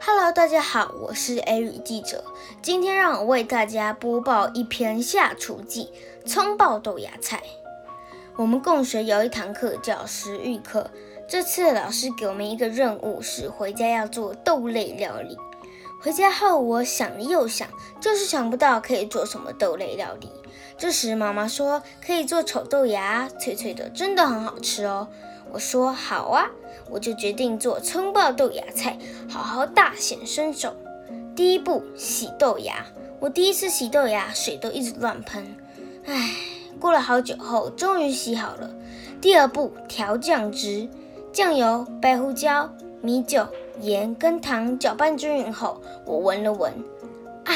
Hello，大家好，我是 A 语记者。今天让我为大家播报一篇下厨记：葱爆豆芽菜。我们共学有一堂课叫食欲课，这次老师给我们一个任务，是回家要做豆类料理。回家后，我想了又想，就是想不到可以做什么豆类料理。这时妈妈说可以做炒豆芽，脆脆的，真的很好吃哦。我说好啊，我就决定做葱爆豆芽菜，好好大显身手。第一步，洗豆芽。我第一次洗豆芽，水都一直乱喷。唉，过了好久后，终于洗好了。第二步，调酱汁。酱油、白胡椒、米酒、盐跟糖搅拌均匀后，我闻了闻，啊，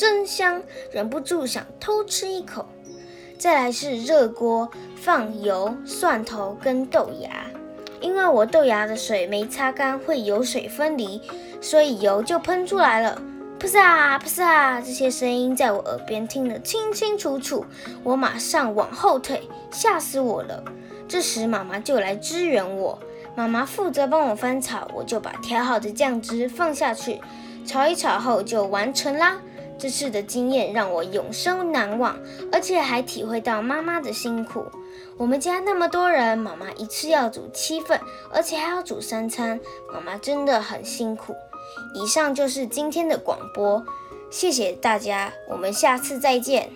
真香，忍不住想偷吃一口。再来是热锅，放油、蒜头跟豆芽。因为我豆芽的水没擦干，会油水分离，所以油就喷出来了。噗撒噗撒，这些声音在我耳边听得清清楚楚。我马上往后退，吓死我了。这时妈妈就来支援我，妈妈负责帮我翻炒，我就把调好的酱汁放下去，炒一炒后就完成啦。这次的经验让我永生难忘，而且还体会到妈妈的辛苦。我们家那么多人，妈妈一次要煮七份，而且还要煮三餐，妈妈真的很辛苦。以上就是今天的广播，谢谢大家，我们下次再见。